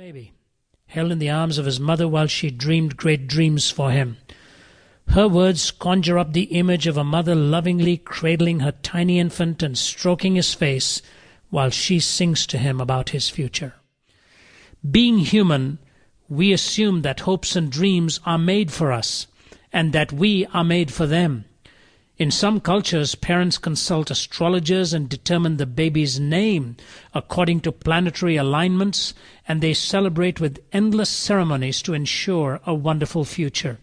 baby, held in the arms of his mother while she dreamed great dreams for him. Her words conjure up the image of a mother lovingly cradling her tiny infant and stroking his face while she sings to him about his future. Being human, we assume that hopes and dreams are made for us and that we are made for them. In some cultures, parents consult astrologers and determine the baby's name according to planetary alignments, and they celebrate with endless ceremonies to ensure a wonderful future.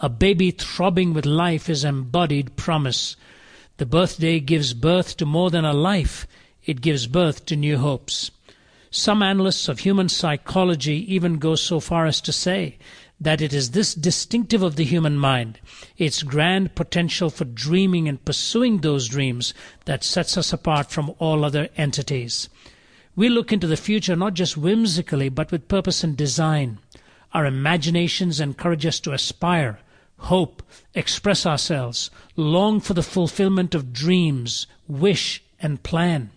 A baby throbbing with life is embodied promise. The birthday gives birth to more than a life, it gives birth to new hopes. Some analysts of human psychology even go so far as to say that it is this distinctive of the human mind, its grand potential for dreaming and pursuing those dreams, that sets us apart from all other entities. We look into the future not just whimsically, but with purpose and design. Our imaginations encourage us to aspire, hope, express ourselves, long for the fulfillment of dreams, wish, and plan.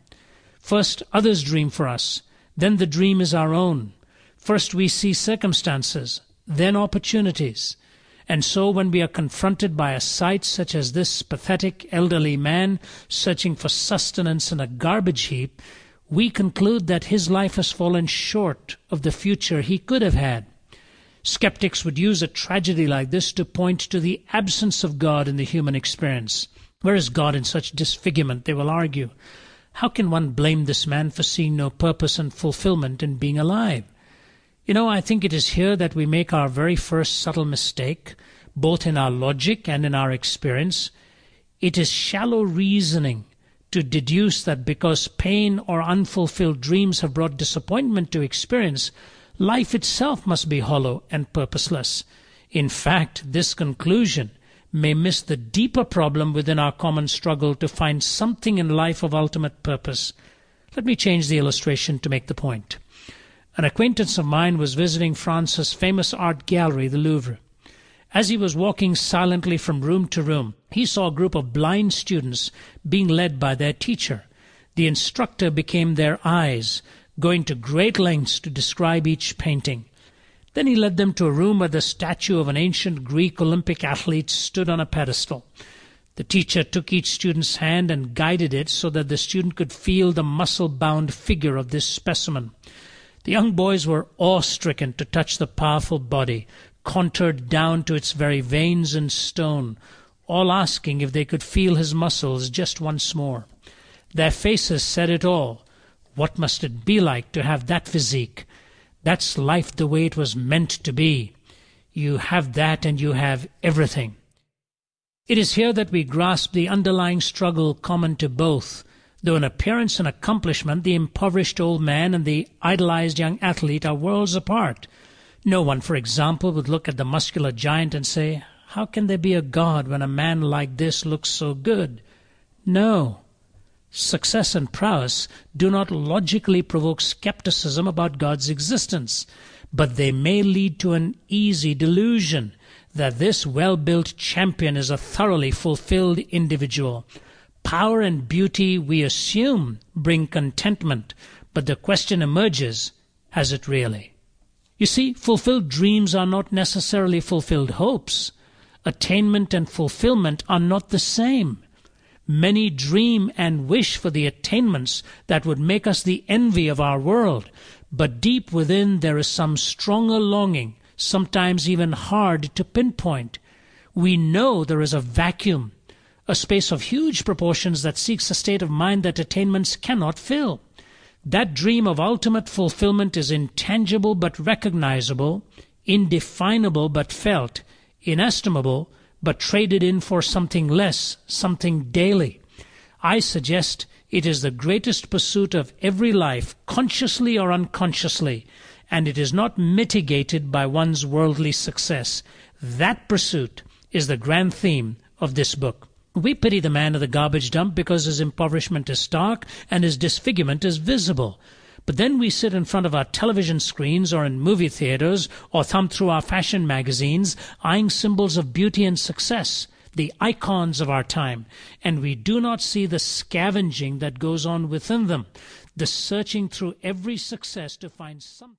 First, others dream for us. Then the dream is our own. First, we see circumstances then opportunities. And so, when we are confronted by a sight such as this pathetic elderly man searching for sustenance in a garbage heap, we conclude that his life has fallen short of the future he could have had. Skeptics would use a tragedy like this to point to the absence of God in the human experience. Where is God in such disfigurement, they will argue. How can one blame this man for seeing no purpose and fulfillment in being alive? You know, I think it is here that we make our very first subtle mistake, both in our logic and in our experience. It is shallow reasoning to deduce that because pain or unfulfilled dreams have brought disappointment to experience, life itself must be hollow and purposeless. In fact, this conclusion may miss the deeper problem within our common struggle to find something in life of ultimate purpose. Let me change the illustration to make the point. An acquaintance of mine was visiting France's famous art gallery, the Louvre. As he was walking silently from room to room, he saw a group of blind students being led by their teacher. The instructor became their eyes, going to great lengths to describe each painting. Then he led them to a room where the statue of an ancient Greek Olympic athlete stood on a pedestal. The teacher took each student's hand and guided it so that the student could feel the muscle bound figure of this specimen. The young boys were awe-stricken to touch the powerful body, contoured down to its very veins and stone, all asking if they could feel his muscles just once more. Their faces said it all. What must it be like to have that physique? That's life the way it was meant to be. You have that and you have everything. It is here that we grasp the underlying struggle common to both, Though in appearance and accomplishment the impoverished old man and the idolized young athlete are worlds apart. No one, for example, would look at the muscular giant and say, How can there be a God when a man like this looks so good? No. Success and prowess do not logically provoke skepticism about God's existence, but they may lead to an easy delusion that this well built champion is a thoroughly fulfilled individual Power and beauty, we assume, bring contentment, but the question emerges has it really? You see, fulfilled dreams are not necessarily fulfilled hopes. Attainment and fulfillment are not the same. Many dream and wish for the attainments that would make us the envy of our world, but deep within there is some stronger longing, sometimes even hard to pinpoint. We know there is a vacuum a space of huge proportions that seeks a state of mind that attainments cannot fill. That dream of ultimate fulfillment is intangible but recognizable, indefinable but felt, inestimable but traded in for something less, something daily. I suggest it is the greatest pursuit of every life, consciously or unconsciously, and it is not mitigated by one's worldly success. That pursuit is the grand theme of this book. We pity the man of the garbage dump because his impoverishment is stark and his disfigurement is visible. But then we sit in front of our television screens or in movie theaters or thumb through our fashion magazines, eyeing symbols of beauty and success, the icons of our time, and we do not see the scavenging that goes on within them, the searching through every success to find something.